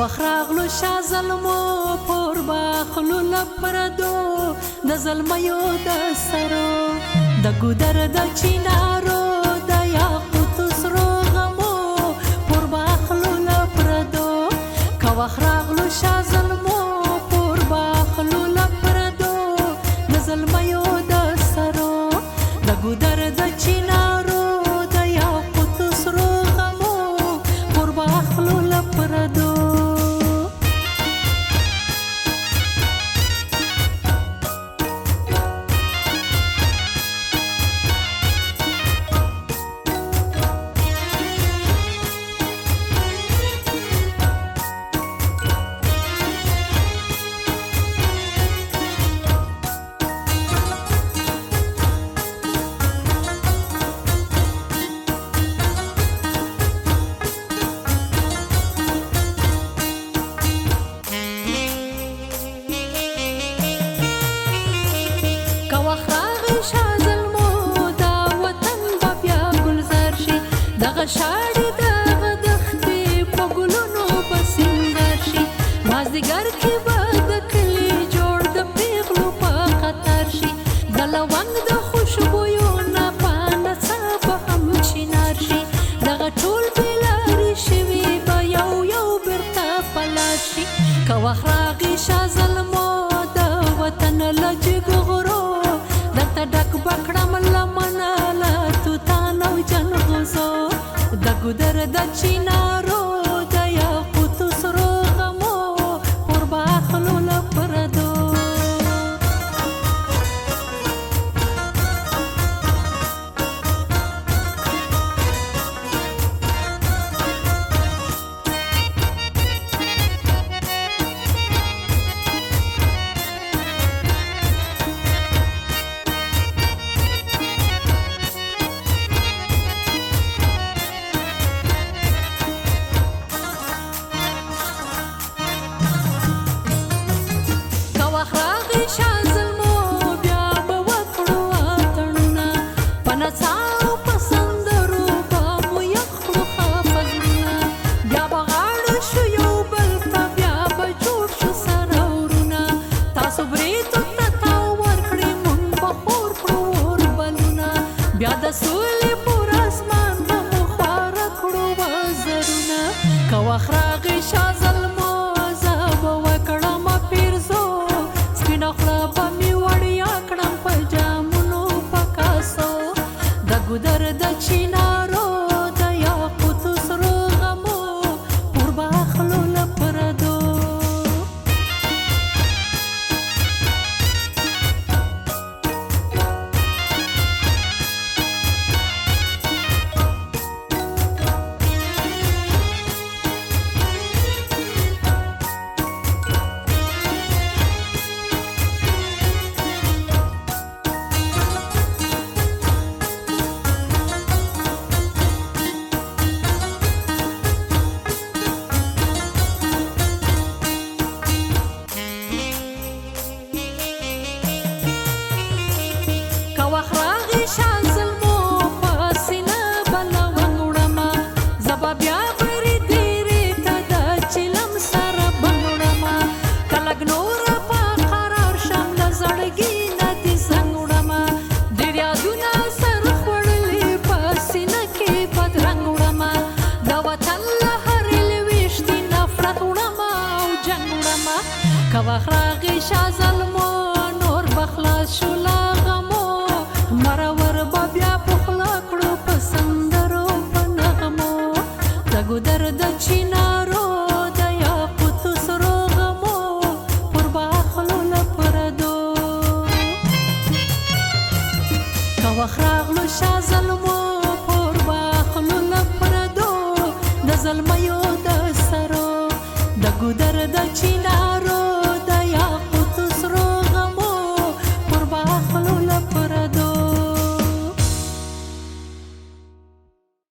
وخراغلو شاه ظلمو، پور باخلو لپردو د ظلمیو د سرو. د ګودر، د چینارو، د یاقوت سرو غمو، پور باخلو لپردو کا وخراغلو شاه ظلمو، پور باخلو لپردو د ظلمیو د سرو. د ګودر شاړې دغه دښتې په ګلونو په شي مازدیګر کې به د کلي جوړ د پیغلو په خطر شي د لونګ د خوشبویو نه په نڅا هم چینار شي دغه ټول بېلارې شوي به یو یو بیرته په لار شي که وخت راغی، شاه ظلمو، د وطن له جګ بیا د کوه خراغی شا ظلمو نور بخلاص شولا غمو مرور با بیا پخلا کړو پسندرو په نغمو د ګدر د چینارو د یاقوت سرو غمو قربا خلو لپردو کوه خراغلو شا ظلمو قربا خلو لپردو د ظلمیو د سرو د ګدر د چینارو